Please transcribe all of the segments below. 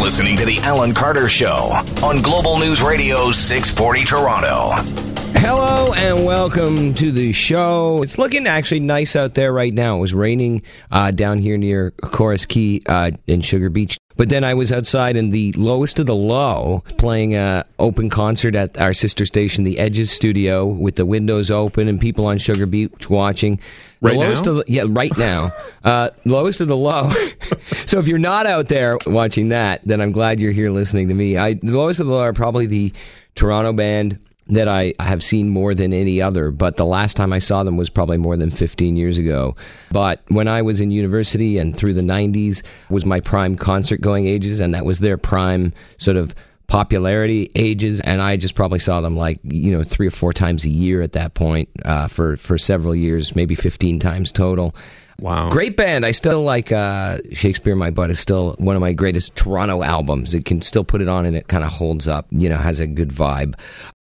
listening to The Alan Carter Show on Global News Radio 640 Toronto. Hello and welcome to the show. It's looking actually nice out there right now. It was raining uh, down here near Corus Quay uh, in Sugar Beach. But then I was outside in the lowest of the low playing an open concert at our sister station, the Edges Studio, with the windows open and people on Sugar Beach watching. The Right lowest now? Of the, yeah, right now. Uh, lowest of the low. so if you're not out there watching that, then I'm glad you're here listening to me. I, the lowest of the low are probably the Toronto band that I have seen more than any other, but the last time I saw them was probably more than 15 years ago. But when I was in university and through the 90s was my prime concert going ages, and that was their prime sort of popularity ages and i just probably saw them like you know three or four times a year at that point uh, for for several years maybe 15 times total Wow. Great band. I still like uh, Shakespeare My Butt is still one of my greatest Toronto albums. It can still put it on and it kind of holds up, you know, has a good vibe.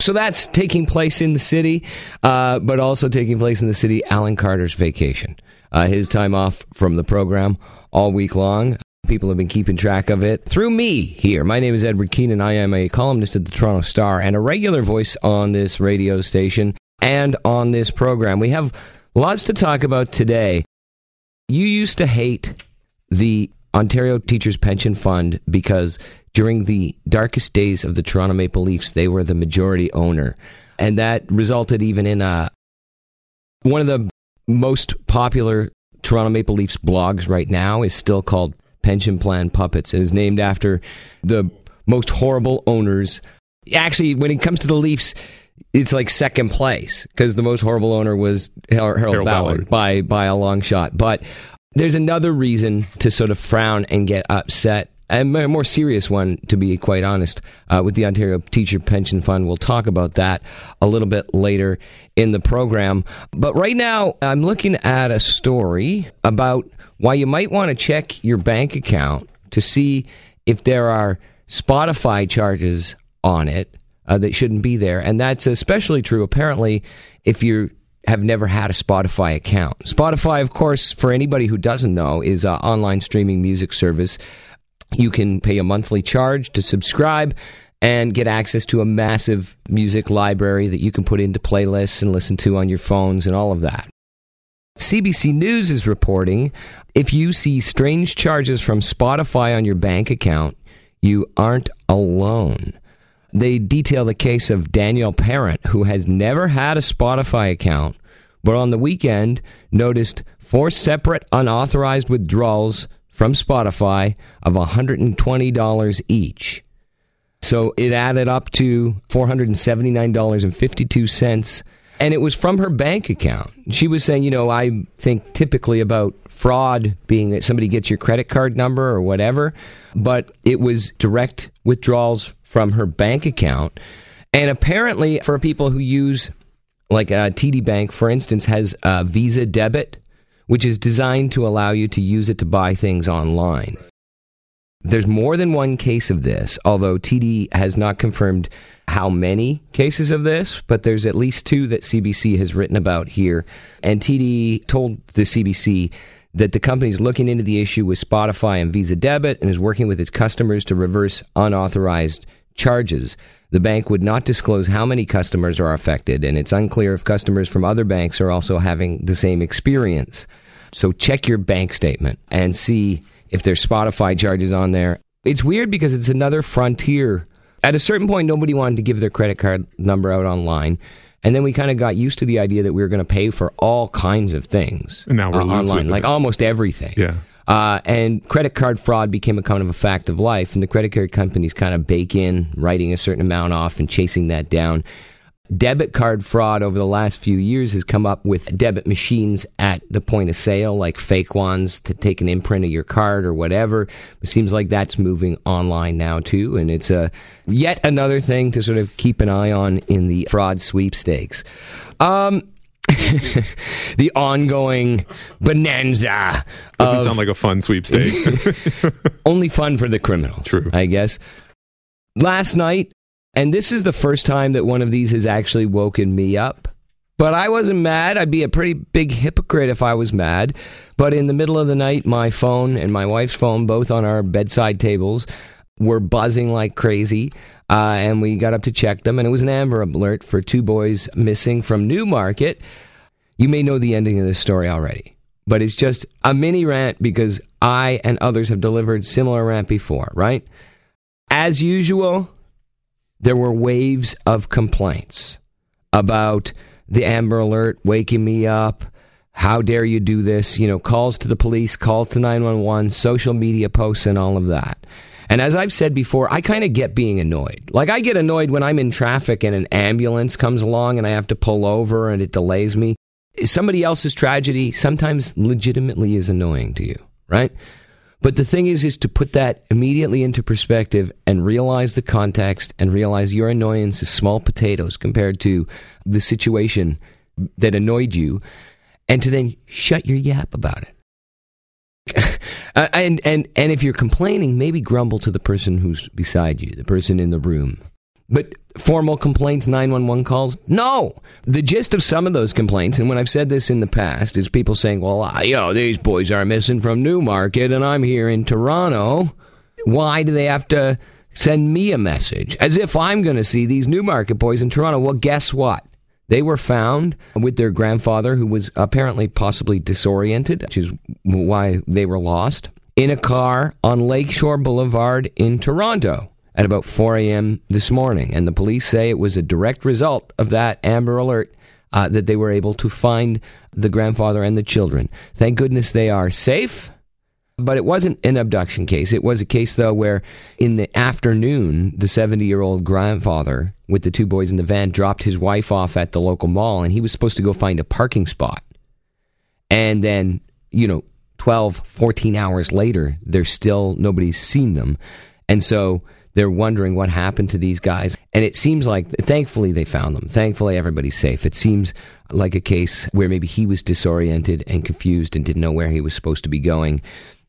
So that's taking place in the city, uh, but also taking place in the city, Alan Carter's vacation. Uh, his time off from the program all week long. People have been keeping track of it through me here. My name is Edward Keenan. I am a columnist at the Toronto Star and a regular voice on this radio station and on this program. We have lots to talk about today. You used to hate the Ontario Teachers Pension Fund because during the darkest days of the Toronto Maple Leafs, they were the majority owner. And that resulted even in a, one of the most popular Toronto Maple Leafs blogs right now is still called Pension Plan Puppets. It is named after the most horrible owners. Actually, when it comes to the Leafs, it's like second place because the most horrible owner was Harold, Harold Ballard, Ballard. by by a long shot. But there's another reason to sort of frown and get upset. And a more serious one, to be quite honest, uh, with the Ontario Teacher Pension Fund. We'll talk about that a little bit later in the program. But right now, I'm looking at a story about why you might want to check your bank account to see if there are Spotify charges on it uh, that shouldn't be there. And that's especially true, apparently, if you have never had a Spotify account. Spotify, of course, for anybody who doesn't know, is an online streaming music service. You can pay a monthly charge to subscribe and get access to a massive music library that you can put into playlists and listen to on your phones and all of that. CBC News is reporting if you see strange charges from Spotify on your bank account, you aren't alone. They detail the case of Danielle Parent, who has never had a Spotify account, but on the weekend noticed four separate unauthorized withdrawals from Spotify of $120 each. So it added up to $479.52. And it was from her bank account. She was saying, you know, I think typically about fraud being that somebody gets your credit card number or whatever, but it was direct withdrawals from her bank account. And apparently, for people who use, like uh, TD Bank, for instance, has a Visa debit, which is designed to allow you to use it to buy things online. There's more than one case of this, although TD has not confirmed how many cases of this, but there's at least two that CBC has written about here. And TD told the CBC that the company is looking into the issue with Spotify and Visa Debit and is working with its customers to reverse unauthorized charges. The bank would not disclose how many customers are affected, and it's unclear if customers from other banks are also having the same experience. So check your bank statement and see if there's Spotify charges on there. It's weird because it's another frontier. At a certain point, nobody wanted to give their credit card number out online. And then we kind of got used to the idea that we were going to pay for all kinds of things And now we're uh, online, like it. almost everything. Yeah. Uh, and credit card fraud became a kind of a fact of life, and the credit card companies kind of bake in writing a certain amount off and chasing that down. Debit card fraud over the last few years has come up with debit machines at the point of sale, like fake ones to take an imprint of your card or whatever. It seems like that's moving online now too, and it's a yet another thing to sort of keep an eye on in the fraud sweepstakes. Um, the ongoing bonanza Doesn't of sound like a fun sweepstake. only fun for the criminals. True. I guess. Last night, and this is the first time that one of these has actually woken me up. But I wasn't mad. I'd be a pretty big hypocrite if I was mad. But in the middle of the night, my phone and my wife's phone, both on our bedside tables, were buzzing like crazy. Uh, and we got up to check them, and it was an Amber Alert for two boys missing from Newmarket. You may know the ending of this story already, but it's just a mini rant because I and others have delivered similar rant before, right? As usual, there were waves of complaints about the Amber Alert waking me up. How dare you do this? You know, calls to the police, calls to 911, social media posts, and all of that. And as I've said before, I kind of get being annoyed. Like, I get annoyed when I'm in traffic and an ambulance comes along and I have to pull over and it delays me. Somebody else's tragedy sometimes legitimately is annoying to you, right? But the thing is, is to put that immediately into perspective and realize the context and realize your annoyance is small potatoes compared to the situation that annoyed you, and to then shut your yap about it. uh, and and and if you're complaining, maybe grumble to the person who's beside you, the person in the room. But formal complaints, 911 calls? No. The gist of some of those complaints, and when I've said this in the past, is people saying, well, I, you know, these boys are missing from Newmarket and I'm here in Toronto. Why do they have to send me a message? As if I'm going to see these Newmarket boys in Toronto. Well, guess what? They were found with their grandfather, who was apparently possibly disoriented, which is why they were lost, in a car on Lakeshore Boulevard in Toronto at about 4 a.m. this morning. And the police say it was a direct result of that Amber Alert uh, that they were able to find the grandfather and the children. Thank goodness they are safe. But it wasn't an abduction case. It was a case, though, where in the afternoon, the 70 year old grandfather with the two boys in the van dropped his wife off at the local mall and he was supposed to go find a parking spot. And then, you know, 12, 14 hours later, there's still nobody's seen them. And so they're wondering what happened to these guys. And it seems like, thankfully, they found them. Thankfully, everybody's safe. It seems like a case where maybe he was disoriented and confused and didn't know where he was supposed to be going.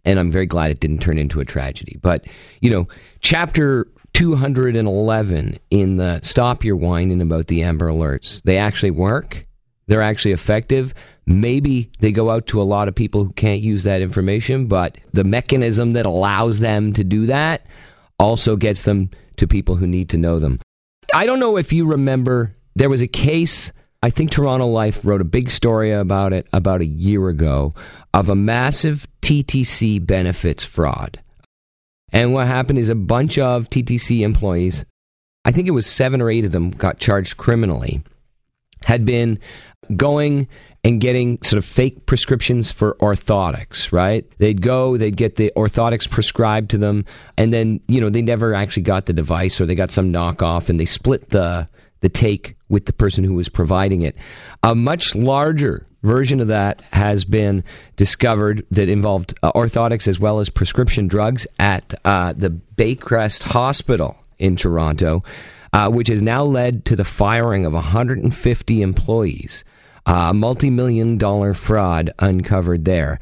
And I'm very glad it didn't turn into a tragedy. But, you know, chapter 211 in the Stop Your Whining about the Amber Alerts, they actually work. They're actually effective. Maybe they go out to a lot of people who can't use that information, but the mechanism that allows them to do that also gets them to people who need to know them. I don't know if you remember, there was a case, I think Toronto Life wrote a big story about it about a year ago, of a massive TTC benefits fraud. And what happened is a bunch of TTC employees, I think it was seven or eight of them, got charged criminally, had been going and getting sort of fake prescriptions for orthotics, right? They'd go, they'd get the orthotics prescribed to them, and then, you know, they never actually got the device or they got some knockoff and they split the the take with the person who was providing it. A much larger version of that has been discovered that involved uh, orthotics as well as prescription drugs at uh, the Baycrest Hospital in Toronto, uh, which has now led to the firing of 150 employees Uh, a multi million dollar fraud uncovered there.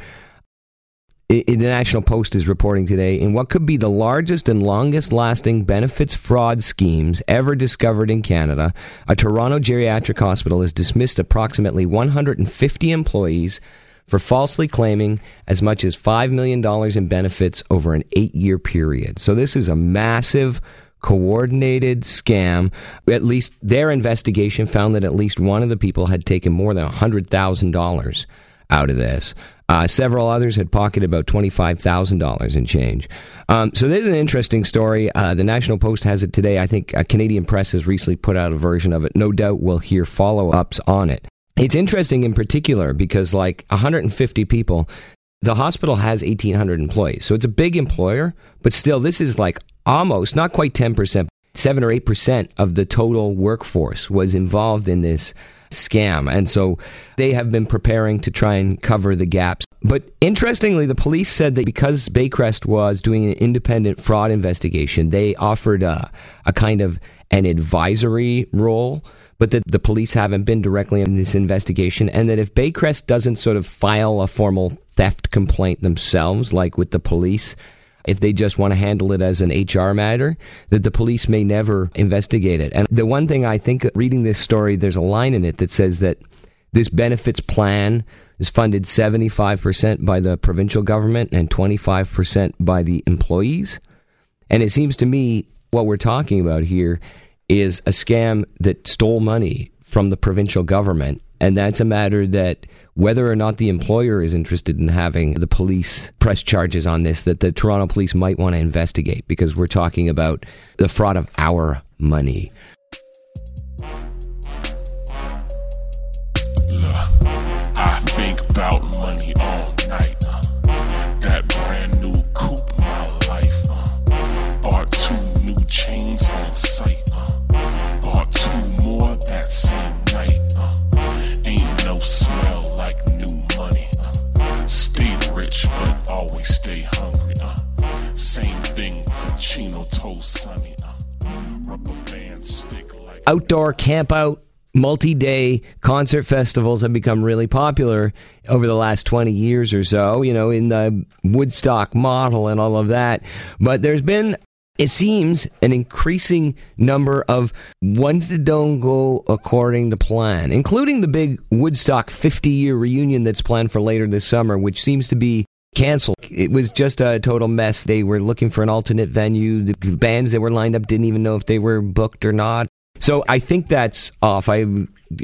the National Post is reporting today in what could be the largest and longest lasting benefits fraud schemes ever discovered in Canada, a Toronto geriatric hospital has dismissed approximately 150 employees for falsely claiming as much as $5 million in benefits over an eight year period. So, this is a massive coordinated scam. At least their investigation found that at least one of the people had taken more than $100,000 out of this. Uh, several others had pocketed about $25,000 in change. Um, so, this is an interesting story. Uh, the National Post has it today. I think a Canadian Press has recently put out a version of it. No doubt we'll hear follow ups on it. It's interesting in particular because, like 150 people, the hospital has 1,800 employees. So it's a big employer, but still, this is like almost, not quite 10%, 7 or 8% of the total workforce was involved in this scam. And so they have been preparing to try and cover the gaps. But interestingly, the police said that because Baycrest was doing an independent fraud investigation, they offered a, a kind of an advisory role but that the police haven't been directly in this investigation, and that if Baycrest doesn't sort of file a formal theft complaint themselves, like with the police, if they just want to handle it as an HR matter, that the police may never investigate it. And the one thing I think, reading this story, there's a line in it that says that this benefits plan is funded 75% by the provincial government and 25% by the employees. And it seems to me what we're talking about here is a scam that stole money from the provincial government. And that's a matter that whether or not the employer is interested in having the police press charges on this, that the Toronto police might want to investigate because we're talking about the fraud of our money. I think about money all outdoor camp out multi-day concert festivals have become really popular over the last 20 years or so you know in the woodstock model and all of that but there's been it seems an increasing number of ones that don't go according to plan including the big woodstock 50 year reunion that's planned for later this summer which seems to be canceled. It was just a total mess. They were looking for an alternate venue. The bands that were lined up didn't even know if they were booked or not. So I think that's off. I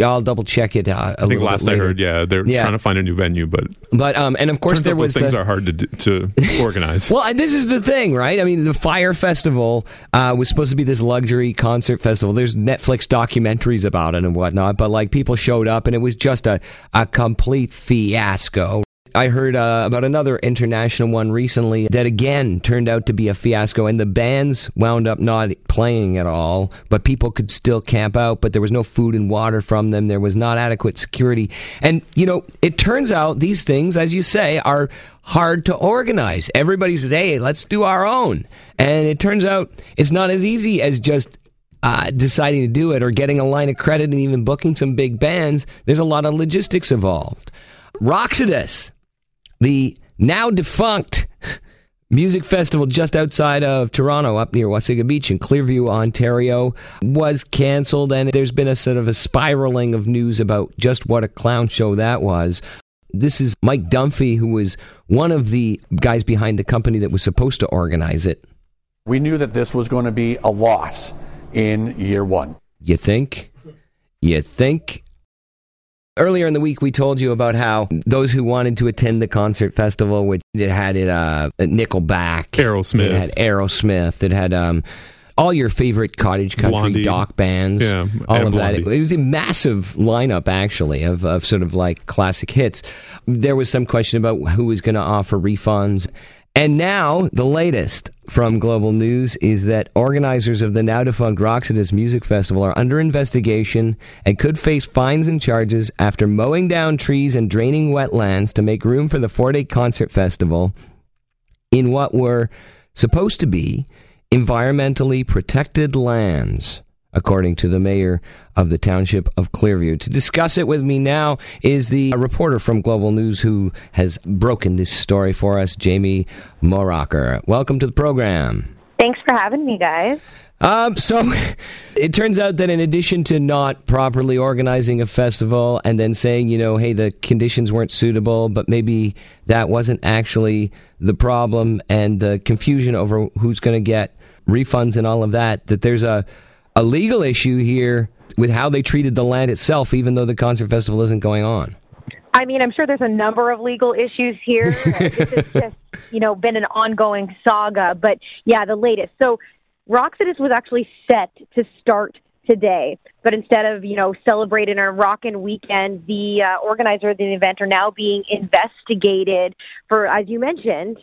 I'll double check it. Uh, a I think last I heard, yeah, they're Yeah. trying to find a new venue, but But um, and of course there was those things the, are hard to to organize. Well, and this is the thing, right? I mean, the Fyre Festival uh, was supposed to be this luxury concert festival. There's Netflix documentaries about it and whatnot, but like people showed up and it was just a, a complete fiasco. I heard uh, about another international one recently that again turned out to be a fiasco, and the bands wound up not playing at all, but people could still camp out, but there was no food and water from them. There was not adequate security. And, you know, it turns out these things, as you say, are hard to organize. Everybody says, hey, let's do our own. And it turns out it's not as easy as just uh, deciding to do it or getting a line of credit and even booking some big bands. There's a lot of logistics involved. Roxodus, the now defunct music festival just outside of Toronto, up near Wasaga Beach in Clearview, Ontario, was canceled, and there's been a sort of a spiraling of news about just what a clown show that was. This is Mike Dunphy, who was one of the guys behind the company that was supposed to organize it. We knew that this was going to be a loss in year one. You think? You think? Earlier in the week, we told you about how those who wanted to attend the concert festival, which it had it, uh, Nickelback, Aerosmith. it had Aerosmith, it had um, all your favorite cottage country Blondie. dock bands, Yeah, all of that. It, it was a massive lineup, actually, of, of sort of like classic hits. There was some question about who was going to offer refunds. And now, the latest from Global News is that organizers of the now defunct Roxodus Music Festival are under investigation and could face fines and charges after mowing down trees and draining wetlands to make room for the four day concert festival in what were supposed to be environmentally protected lands, according to the mayor of the township of Clearview. To discuss it with me now is the reporter from Global News who has broken this story for us, Jamie Mauracher. Welcome to the program. Thanks for having me, guys. Um, so it turns out that in addition to not properly organizing a festival and then saying, you know, hey, the conditions weren't suitable, but maybe that wasn't actually the problem and the confusion over who's going to get refunds and all of that, that there's a, a legal issue here with how they treated the land itself, even though the concert festival isn't going on. I mean, I'm sure there's a number of legal issues here. this has just, you know, been an ongoing saga. But yeah, the latest. So, Roxodus was actually set to start today, but instead of you know celebrating a rockin' weekend, the uh, organizer of the event are now being investigated for, as you mentioned,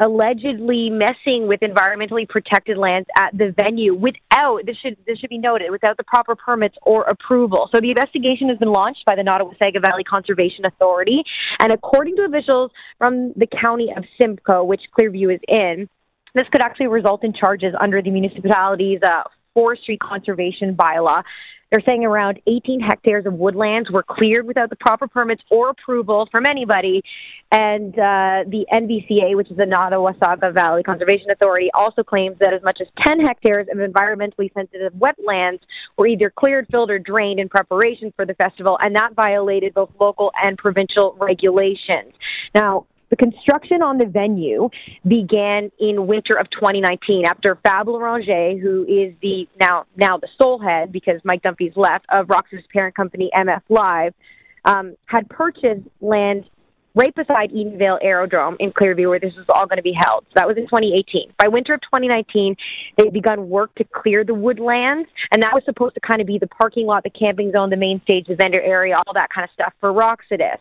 allegedly messing with environmentally protected lands at the venue without this should this should be noted without the proper permits or approval. So the investigation has been launched by the Nottawasaga Valley Conservation Authority, and according to officials from the county of Simcoe, which Clearview is in, this could actually result in charges under the municipality's uh, forestry conservation bylaw. They're saying around 18 hectares of woodlands were cleared without the proper permits or approval from anybody. And uh, the NVCA, which is the Nottawasaga Valley Conservation Authority, also claims that as much as 10 hectares of environmentally sensitive wetlands were either cleared, filled, or drained in preparation for the festival, and that violated both local and provincial regulations. Now, construction on the venue began in winter of 2019 after Fab Lauranger, who is the now now the sole head because Mike Dunphy's left of Rox's parent company MF Live, um, had purchased land right beside Edenvale Aerodrome in Clearview, where this was all going to be held. So that was in 2018. By winter of 2019, they had begun work to clear the woodlands, and that was supposed to kind of be the parking lot, the camping zone, the main stage, the vendor area, all that kind of stuff for Roxodus.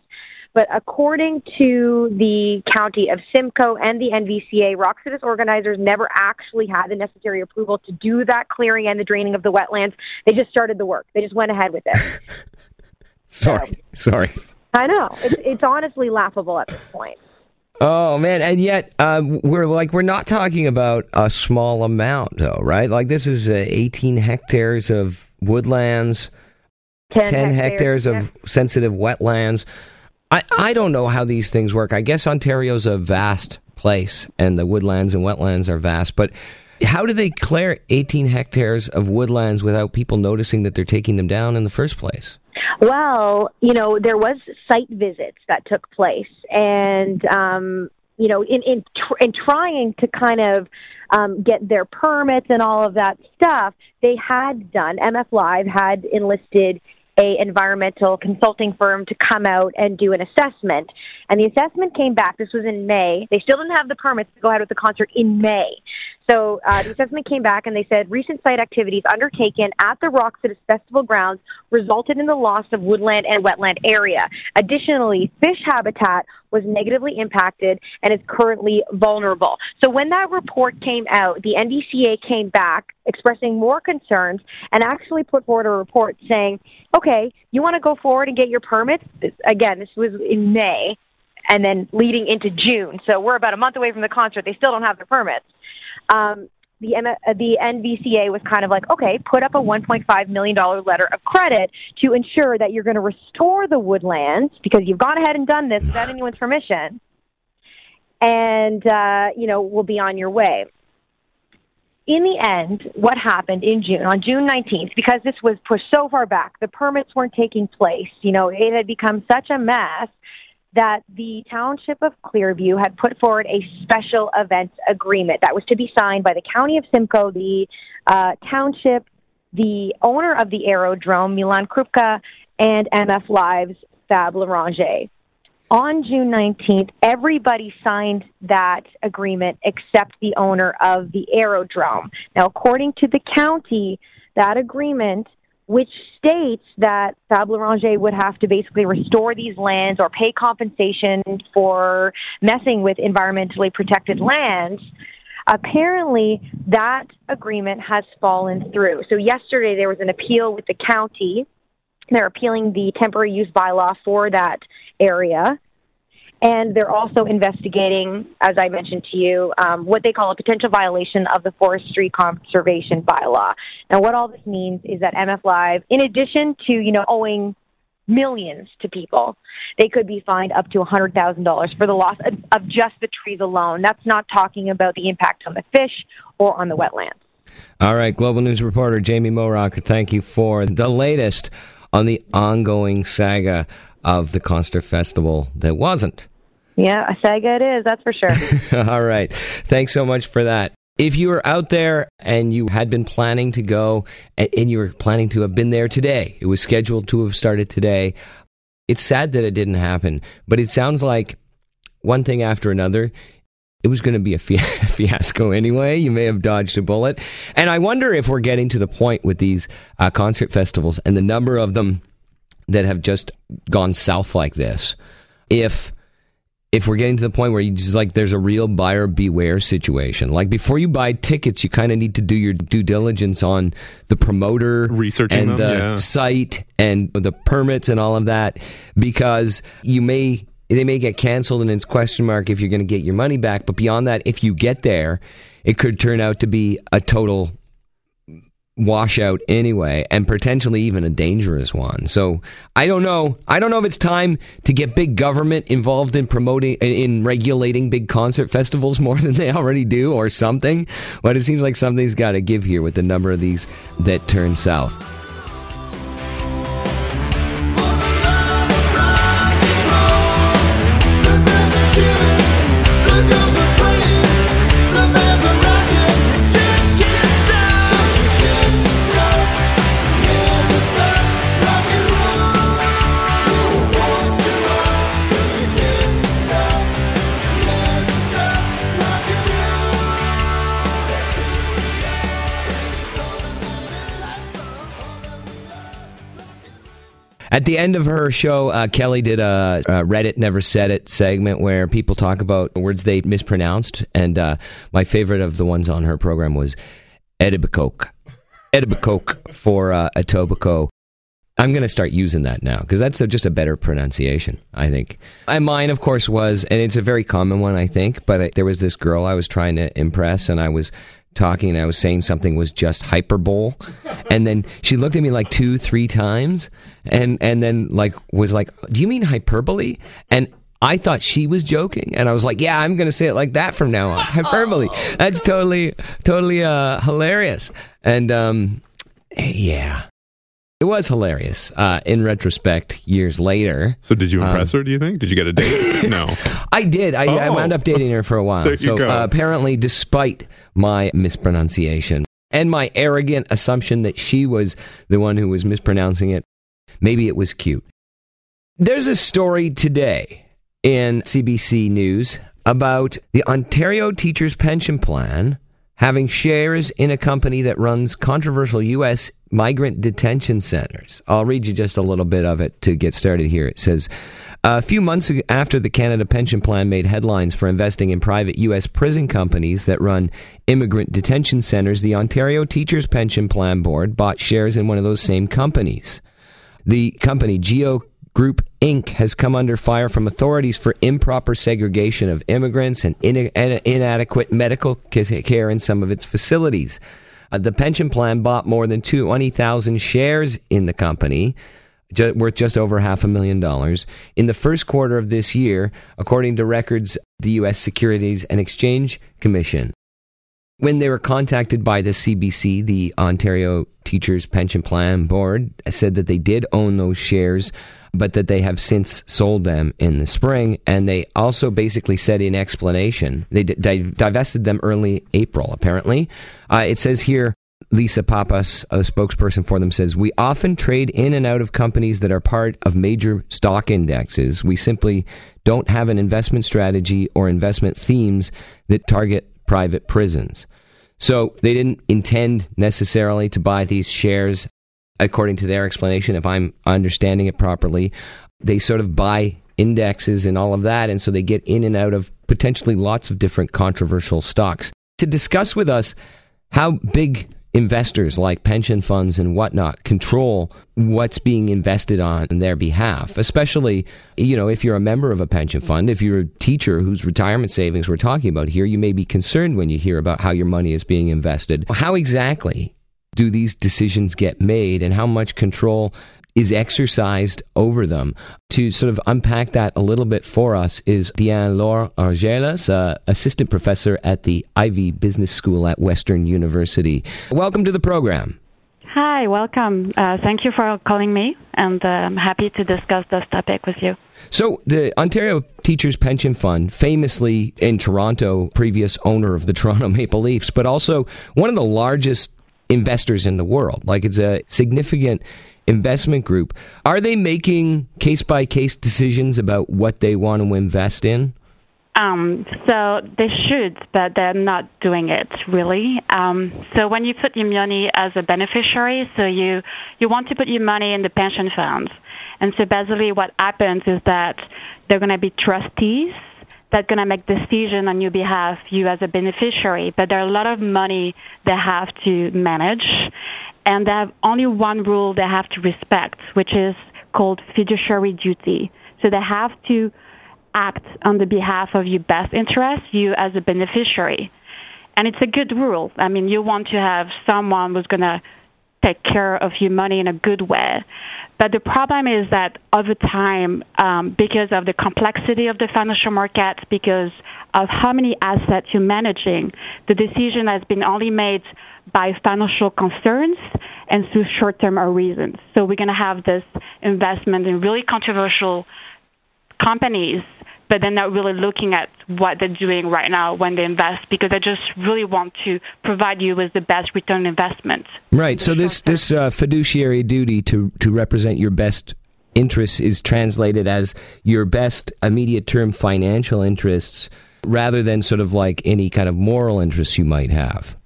But according to the county of Simcoe and the NVCA, Roxodus organizers never actually had the necessary approval to do that clearing and the draining of the wetlands. They just started the work. They just went ahead with it. sorry, sorry. I know. It's, it's honestly laughable at this point. Oh man, and yet uh, we're like we're not talking about a small amount, though, right? Like this is uh, 18 hectares of woodlands, 10, 10 hectares, yeah. of sensitive wetlands. I, I don't know how these things work. I guess Ontario's a vast place, and the woodlands and wetlands are vast. But how do they clear 18 hectares of woodlands without people noticing that they're taking them down in the first place? Well, you know, there was site visits that took place, and um, you know, in in tr- in trying to kind of um, get their permits and all of that stuff, they had done. MF Live had enlisted a environmental consulting firm to come out and do an assessment. And the assessment came back. This was in May. They still didn't have the permits to go ahead with the concert in May. So uh, the assessment came back and they said recent site activities undertaken at the Roxodus Festival grounds resulted in the loss of woodland and wetland area. Additionally, fish habitat was negatively impacted and is currently vulnerable. So when that report came out, the NVCA came back expressing more concerns and actually put forward a report saying, okay, you want to go forward and get your permits? Again, this was in May and then leading into June. So we're about a month away from the concert. They still don't have their permits. Um, the, M- uh, the NVCA was kind of like, okay, put up a $1.5 million letter of credit to ensure that you're going to restore the woodlands because you've gone ahead and done this without anyone's permission. And, uh, you know, we'll be on your way. In the end, what happened in June, on June 19th, because this was pushed so far back, the permits weren't taking place, you know, it had become such a mess that the township of Clearview had put forward a special events agreement that was to be signed by the county of Simcoe, the uh, township, the owner of the aerodrome, Milan Krupka, and MF Live's Fab Lauranger. On June 19th, everybody signed that agreement except the owner of the aerodrome. Now, according to the county, that agreement which states that Fab Lauranger would have to basically restore these lands or pay compensation for messing with environmentally protected lands. Apparently, that agreement has fallen through. So, yesterday there was an appeal with the county. They're appealing the temporary use bylaw for that area. And they're also investigating, as I mentioned to you, um, what they call a potential violation of the forestry conservation bylaw. Now, what all this means is that MF Live, in addition to you know owing millions to people, they could be fined up to $100,000 for the loss of, of just the trees alone. That's not talking about the impact on the fish or on the wetlands. All right, Global News reporter Jamie Mauracher, thank you for the latest on the ongoing saga of the concert festival that wasn't. Yeah, a saga it is, that's for sure. All right. Thanks so much for that. If you were out there and you had been planning to go and you were planning to have been there today, it was scheduled to have started today. It's sad that it didn't happen, but it sounds like one thing after another. It was going to be a fiasco anyway. You may have dodged a bullet. And I wonder if we're getting to the point with these uh, concert festivals and the number of them that have just gone south like this. If if we're getting to the point where you just like there's a real buyer beware situation. Like before you buy tickets, you kind of need to do your due diligence on the promoter, researching and them, the yeah. site and the permits and all of that, because you may they may get canceled and it's question mark if you're going to get your money back. But beyond that, if you get there, it could turn out to be a total washout anyway, and potentially even a dangerous one. So I don't know. I don't know if it's time to get big government involved in promoting, in regulating big concert festivals more than they already do, or something. But it seems like something's got to give here with the number of these that turn south. At the end of her show, uh, Kelly did a, a, Read It Never Said It segment where people talk about words they mispronounced. And uh, my favorite of the ones on her program was Etobicoke. Etobicoke for uh, Etobicoke. I'm going to start using that now because that's a, just a better pronunciation, I think. And mine, of course, was, and it's a very common one, I think, but I, there was this girl I was trying to impress, and I was talking and I was saying something was just hyperbole. And then she looked at me like two, three times and, and then like was like, Do you mean hyperbole? And I thought she was joking, and I was like, "Yeah, I'm going to say it like that from now on." Hyperbole. That's totally, totally uh, hilarious. And um, yeah, it was hilarious uh, in retrospect years later. So, did you impress um, her? Do you think? Did you get a date? No, I did. I, oh. I, wound up dating her for a while. there so go. Uh, apparently, despite my mispronunciation and my arrogant assumption that she was the one who was mispronouncing it, maybe it was cute. There's a story today in CBC News about the Ontario Teachers Pension Plan having shares in a company that runs controversial U.S. migrant detention centers. I'll read you just a little bit of it to get started here. It says A few months after the Canada Pension Plan made headlines for investing in private U.S. prison companies that run immigrant detention centers, the Ontario Teachers Pension Plan Board bought shares in one of those same companies. The company, Geo Group Inc. has come under fire from authorities for improper segregation of immigrants and in- inadequate medical care in some of its facilities. Uh, the pension plan bought more than 20,000 shares in the company, worth just over half a million dollars, in the first quarter of this year, according to records the U.S. Securities and Exchange Commission. When they were contacted by the CBC, the Ontario Teachers Pension Plan Board said that they did own those shares but that they have since sold them in the spring. And they also basically said in explanation, they d- divested them early April, apparently. Uh, it says here, Lisa Papas, a spokesperson for them, says, We often trade in and out of companies that are part of major stock indexes. We simply don't have an investment strategy or investment themes that target private prisons. So they didn't intend necessarily to buy these shares according to their explanation, if I'm understanding it properly, they sort of buy indexes and all of that, and so they get in and out of potentially lots of different controversial stocks. To discuss with us how big investors like pension funds and whatnot control what's being invested on their behalf especially you know if you're a member of a pension fund if you're a teacher whose retirement savings we're talking about here you may be concerned when you hear about how your money is being invested. How exactly do these decisions get made and how much control is exercised over them. To sort of unpack that a little bit for us is Diane Laure Arjaliès, uh, assistant professor at the Ivey Business School at Western University. Welcome to the program. Hi, welcome. Uh, thank you for calling me, and uh, I'm happy to discuss this topic with you. So, the Ontario Teachers Pension Fund, famously in Toronto, previous owner of the Toronto Maple Leafs, but also one of the largest investors in the world. Like it's a significant investment group. Are they making case by case decisions about what they want to invest in? Um, so they should, but they're not doing it really. Um, so when you put your money as a beneficiary, so you you want to put your money in the pension funds, and so basically what happens is that they're going to be trustees that's going to make decision on your behalf, you as a beneficiary. But there are a lot of money they have to manage, and they have only one rule they have to respect, which is called fiduciary duty. So they have to act on the behalf of your best interest, you as a beneficiary. And it's a good rule. I mean, you want to have someone who's going to take care of your money in a good way. But the problem is that over time, um, because of the complexity of the financial markets, because of how many assets you're managing, the decision has been only made by financial concerns and through short-term reasons. So we're going to have this investment in really controversial companies but they're not really looking at what they're doing right now when they invest because they just really want to provide you with the best return investment. Right. So this this uh, fiduciary duty to to represent your best interests is translated as your best immediate term financial interests rather than sort of like any kind of moral interests you might have.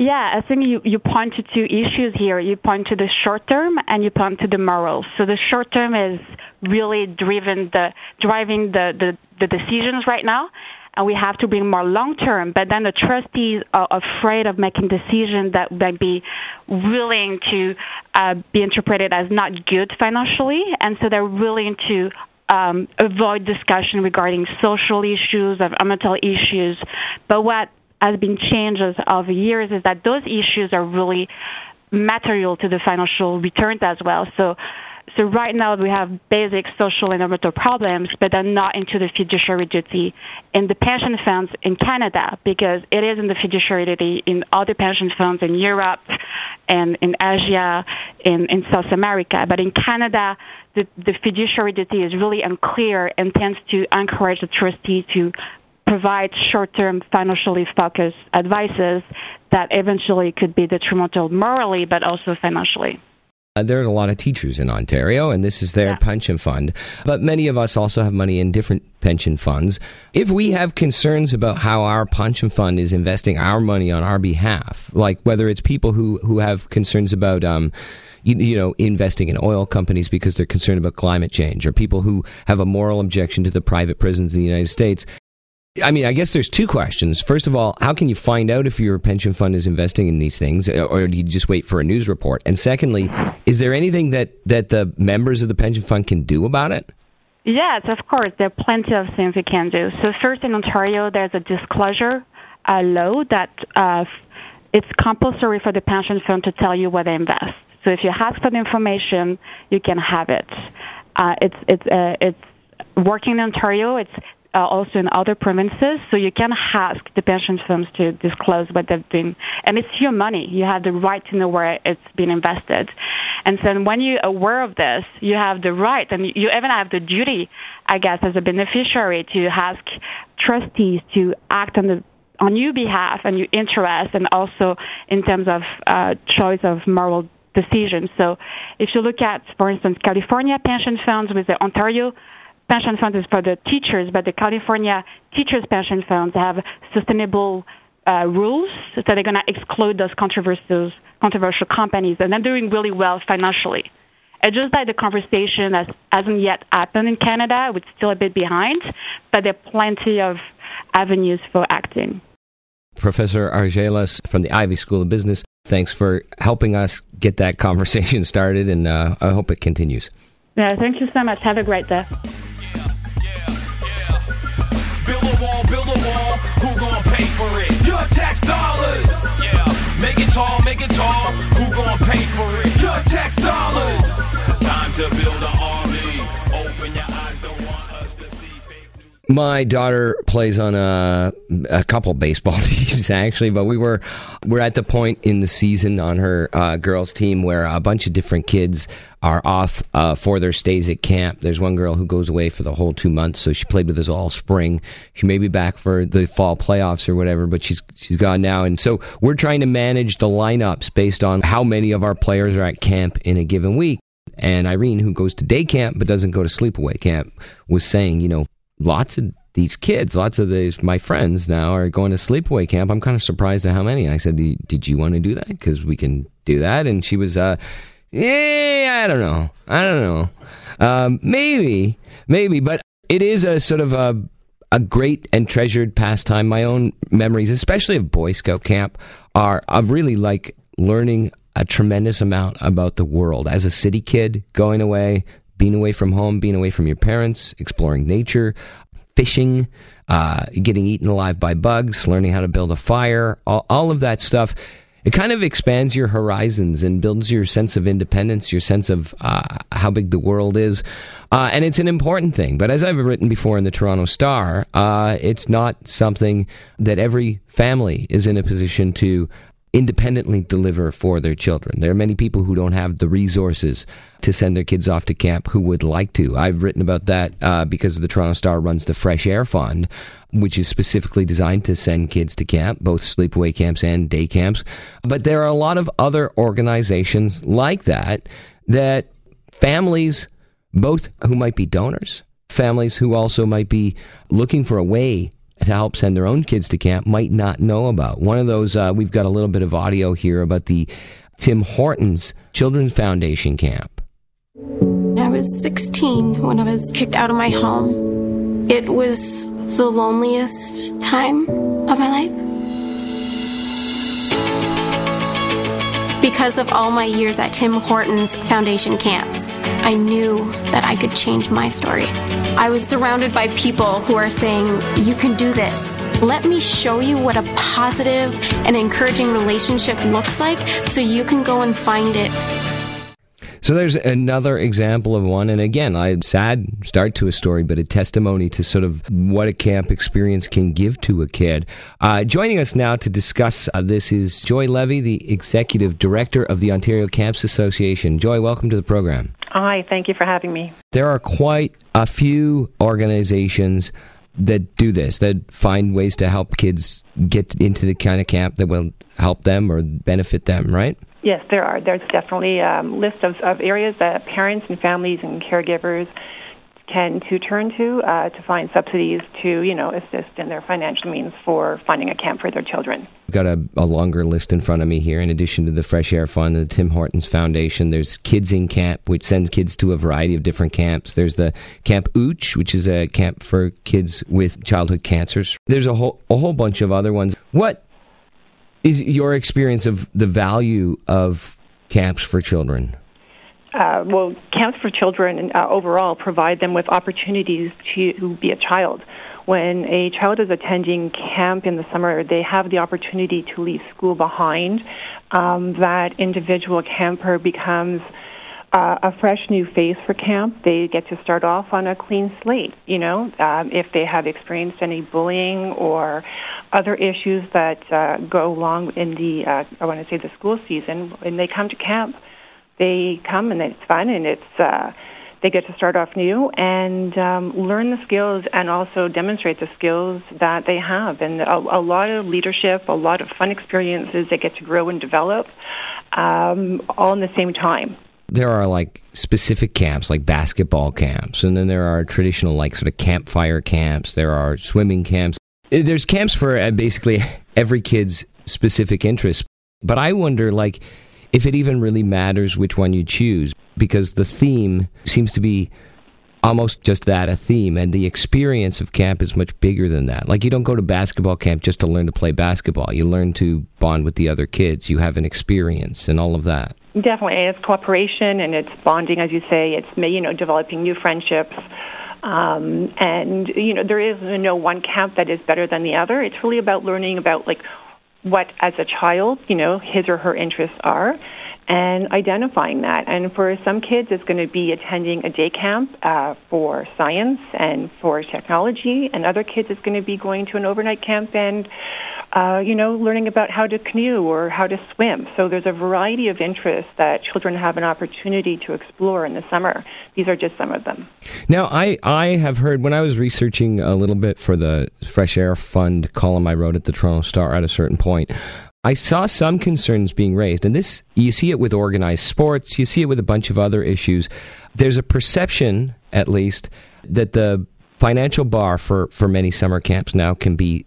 Yeah, I think you, you point to two issues here. You point to the short term and you point to the morals. So the short term is really driven the driving the, the, the decisions right now and we have to bring more long term. But then the trustees are afraid of making decisions that might be willing to uh, be interpreted as not good financially, and so they're willing to um, avoid discussion regarding social issues, of mental issues. But what has been changed over years is that those issues are really material to the financial returns as well. So so right now we have basic social and environmental problems, but they're not into the fiduciary duty in the pension funds in Canada because it is in the fiduciary duty in other pension funds in Europe and in Asia, in, in South America. But in Canada, the, the fiduciary duty is really unclear and tends to encourage the trustee to provide short-term financially focused advices that eventually could be detrimental morally but also financially. Uh, there's a lot of teachers in Ontario, and this is their yeah. pension fund. But many of us also have money in different pension funds. If we have concerns about how our pension fund is investing our money on our behalf, like whether it's people who, who have concerns about, um, you, you, know, investing in oil companies because they're concerned about climate change, or people who have a moral objection to the private prisons in the United States, I mean, I guess there's two questions. First of all, how can you find out if your pension fund is investing in these things, or do you just wait for a news report? And secondly, is there anything that, that the members of the pension fund can do about it? Yes, of course. There are plenty of things you can do. So, first, in Ontario, there's a disclosure uh, law that uh, it's compulsory for the pension fund to tell you where they invest. So, if you ask for the information, you can have it. Uh, it's it's uh, it's working in Ontario. It's uh, also in other provinces. So you can ask the pension funds to disclose what they've been, and it's your money. You have the right to know where it's been invested. And so when you're aware of this, you have the right, and you even have the duty, I guess, as a beneficiary to ask trustees to act on the on your behalf and your interest, and also in terms of uh, choice of moral decisions. So if you look at, for instance, California pension funds with the Ontario pension fund is for the teachers, but the California teachers pension funds have sustainable uh, rules, so they're going to exclude those controversial controversial companies, and they're doing really well financially. It's just that the conversation has, hasn't yet happened in Canada. We're still a bit behind, but there are plenty of avenues for acting. Professor Arjaliès from the Ivey School of Business, thanks for helping us get that conversation started, and uh, I hope it continues. Yeah, thank you so much. Have a great day. Tax dollars. Yeah, make it tall, make it tall. Who gonna pay for it? Your tax dollars. Time to build an army. My daughter plays on a, a couple baseball teams actually, but we were we're at the point in the season on her uh, girls team where a bunch of different kids are off uh, for their stays at camp. There's one girl who goes away for the whole two months, so she played with us all spring. She may be back for the fall playoffs or whatever, but she's she's gone now. And so we're trying to manage the lineups based on how many of our players are at camp in a given week. And Irene, who goes to day camp but doesn't go to sleepaway camp, was saying, you know, lots of these kids, lots of these my friends now are going to sleepaway camp. I'm kind of surprised at how many. I said, "Did you want to do that? Because we can do that." And she was, uh, yeah, I don't know. I don't know. Um, maybe, maybe, but it is a sort of a a great and treasured pastime. My own memories, especially of Boy Scout camp, are of really like learning a tremendous amount about the world as a city kid, going away, being away from home, being away from your parents, exploring nature, fishing, uh, getting eaten alive by bugs, learning how to build a fire, all, all of that stuff it kind of expands your horizons and builds your sense of independence, your sense of uh, how big the world is. Uh, and it's an important thing. But as I've written before in the Toronto Star, uh, it's not something that every family is in a position to independently deliver for their children. There are many people who don't have the resources to send their kids off to camp who would like to. I've written about that uh, because the Toronto Star runs the Fresh Air Fund, which is specifically designed to send kids to camp, both sleepaway camps and day camps. But there are a lot of other organizations like that that families, both who might be donors, families who also might be looking for a way to help send their own kids to camp might not know about. One of those, uh, we've got a little bit of audio here about the Tim Hortons Children's Foundation camp. I was 16 when I was kicked out of my home. It was the loneliest time of my life. Because of all my years at Tim Hortons Foundation camps, I knew that I could change my story. I was surrounded by people who are saying, You can do this. Let me show you what a positive and encouraging relationship looks like so you can go and find it so there's another example of one, and again, a sad start to a story, but a testimony to sort of what a camp experience can give to a kid. Uh, joining us now to discuss uh, this is Joy Levy, the executive director of the Ontario Camps Association. Joy, welcome to the program. Hi, thank you for having me. There are quite a few organizations that do this, that find ways to help kids get into the kind of camp that will help them or benefit them, right? Yes, there are. There's definitely a list of, of areas that parents and families and caregivers can to turn to uh, to find subsidies to you know assist in their financial means for finding a camp for their children. Got a, a, longer list in front of me here. In addition to the Fresh Air Fund the Tim Hortons Foundation, there's Kids in Camp, which sends kids to a variety of different camps. There's the Camp Ooch, which is a camp for kids with childhood cancers. There's a whole a whole bunch of other ones. What is your experience of the value of camps for children? Uh, well, camps for children uh, overall provide them with opportunities to be a child. When a child is attending camp in the summer, they have the opportunity to leave school behind. Um, that individual camper becomes uh, a fresh new face for camp. They get to start off on a clean slate. You know, um, if they have experienced any bullying or other issues that uh, go along in the, uh, I want to say, the school season, when they come to camp, they come and it's fun and it's. Uh, they get to start off new and um, learn the skills and also demonstrate the skills that they have. And a, a lot of leadership, a lot of fun experiences they get to grow and develop um, all in the same time there are like specific camps, like basketball camps, and then there are traditional, like sort of campfire camps. There are swimming camps. Uh, there's camps for uh, basically every kid's specific interest. But I wonder, like, if it even really matters which one you choose, because the theme seems to be almost just that a theme and the experience of camp is much bigger than that. Like you don't go to basketball camp just to learn to play basketball. You learn to bond with the other kids. You have an experience and all of that. Definitely it's cooperation and it's bonding as you say. It's you know developing new friendships um, and you know there is no one camp that is better than the other. It's really about learning about like what as a child you know his or her interests are and identifying that. And for some kids, it's going to be attending a day camp uh, for science and for technology, and other kids, it's going to be going to an overnight camp and, uh, you know, learning about how to canoe or how to swim. So there's a variety of interests that children have an opportunity to explore in the summer. These are just some of them. Now, I, I have heard when I was researching a little bit for the Fresh Air Fund column I wrote at the Toronto Star at a certain point, I saw some concerns being raised, and this you see it with organized sports, you see it with a bunch of other issues. There's a perception, at least, that the financial bar for, for many summer camps now can be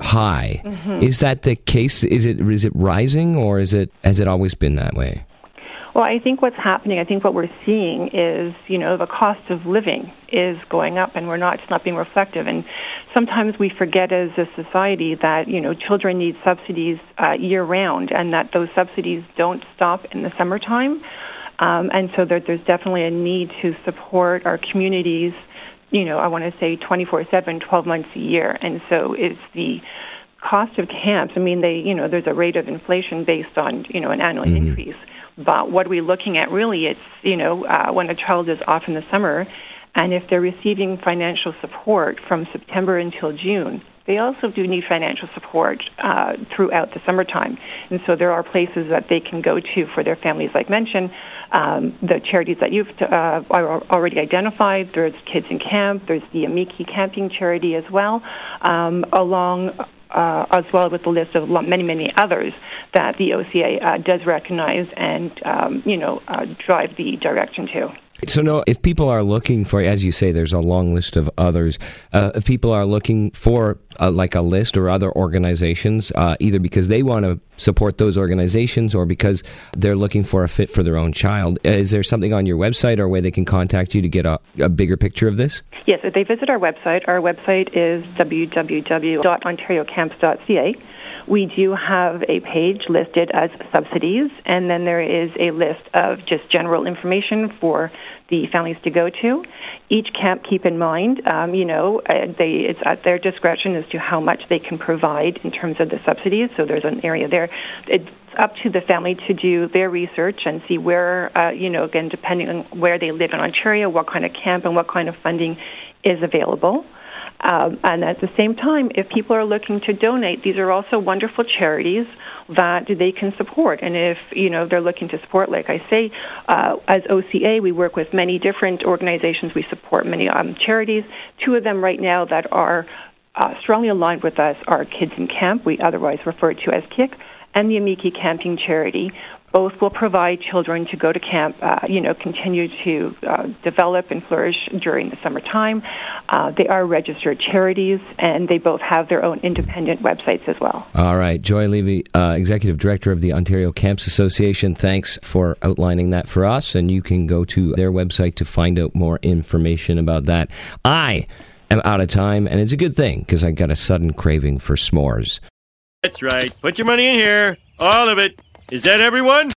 high. Mm-hmm. Is that the case? Is it is it rising, or is it has it always been that way? Well, I think what's happening, I think what we're seeing is, you know, the cost of living is going up and we're not, it's not being reflective. And sometimes we forget as a society that, you know, children need subsidies uh, year round and that those subsidies don't stop in the summertime. Um, and so there, there's definitely a need to support our communities, you know, I want to say 24 7, 12 months a year. And so it's the, cost of camps, I mean, they, you know, there's a rate of inflation based on, you know, an annual mm-hmm. increase. But what are we looking at really? It's, you know, uh, when a child is off in the summer, and if they're receiving financial support from September until June, they also do need financial support uh, throughout the summertime. And so there are places that they can go to for their families, like mentioned. Um, the charities that you've uh, already identified, there's Kids in Camp, there's the Amici Camping Charity as well, um, along uh, as well with the list of many, many others that the OCA uh, does recognize and, um, you know, uh, drive the direction to. So, no, if people are looking for, as you say, there's a long list of others. Uh, if people are looking for uh, like a list or other organizations, uh, either because they want to support those organizations or because they're looking for a fit for their own child, is there something on your website or way they can contact you to get a, a bigger picture of this? Yes, if they visit our website, our website is www.ontariocamps.ca. We do have a page listed as subsidies, and then there is a list of just general information for the families to go to. Each camp, keep in mind, um, you know, uh, they, it's at their discretion as to how much they can provide in terms of the subsidies. So there's an area there. It's up to the family to do their research and see where, uh, you know, again, depending on where they live in Ontario, what kind of camp and what kind of funding is available. Um, and at the same time, if people are looking to donate, these are also wonderful charities that they can support. And if you know they're looking to support, like I say, uh, as OCA, we work with many different organizations. We support many um, charities. Two of them right now that are uh, strongly aligned with us are Kids in Camp, we otherwise refer to as KIC, and the Amici Camping Charity. Both will provide children to go to camp, uh, you know, continue to uh, develop and flourish during the summertime. Uh, they are registered charities, and they both have their own independent websites as well. All right. Joy Levy, uh, Executive Director of the Ontario Camps Association, thanks for outlining that for us. And you can go to their website to find out more information about that. I am out of time, and it's a good thing because I got a sudden craving for s'mores. That's right. Put your money in here. All of it. Is that everyone?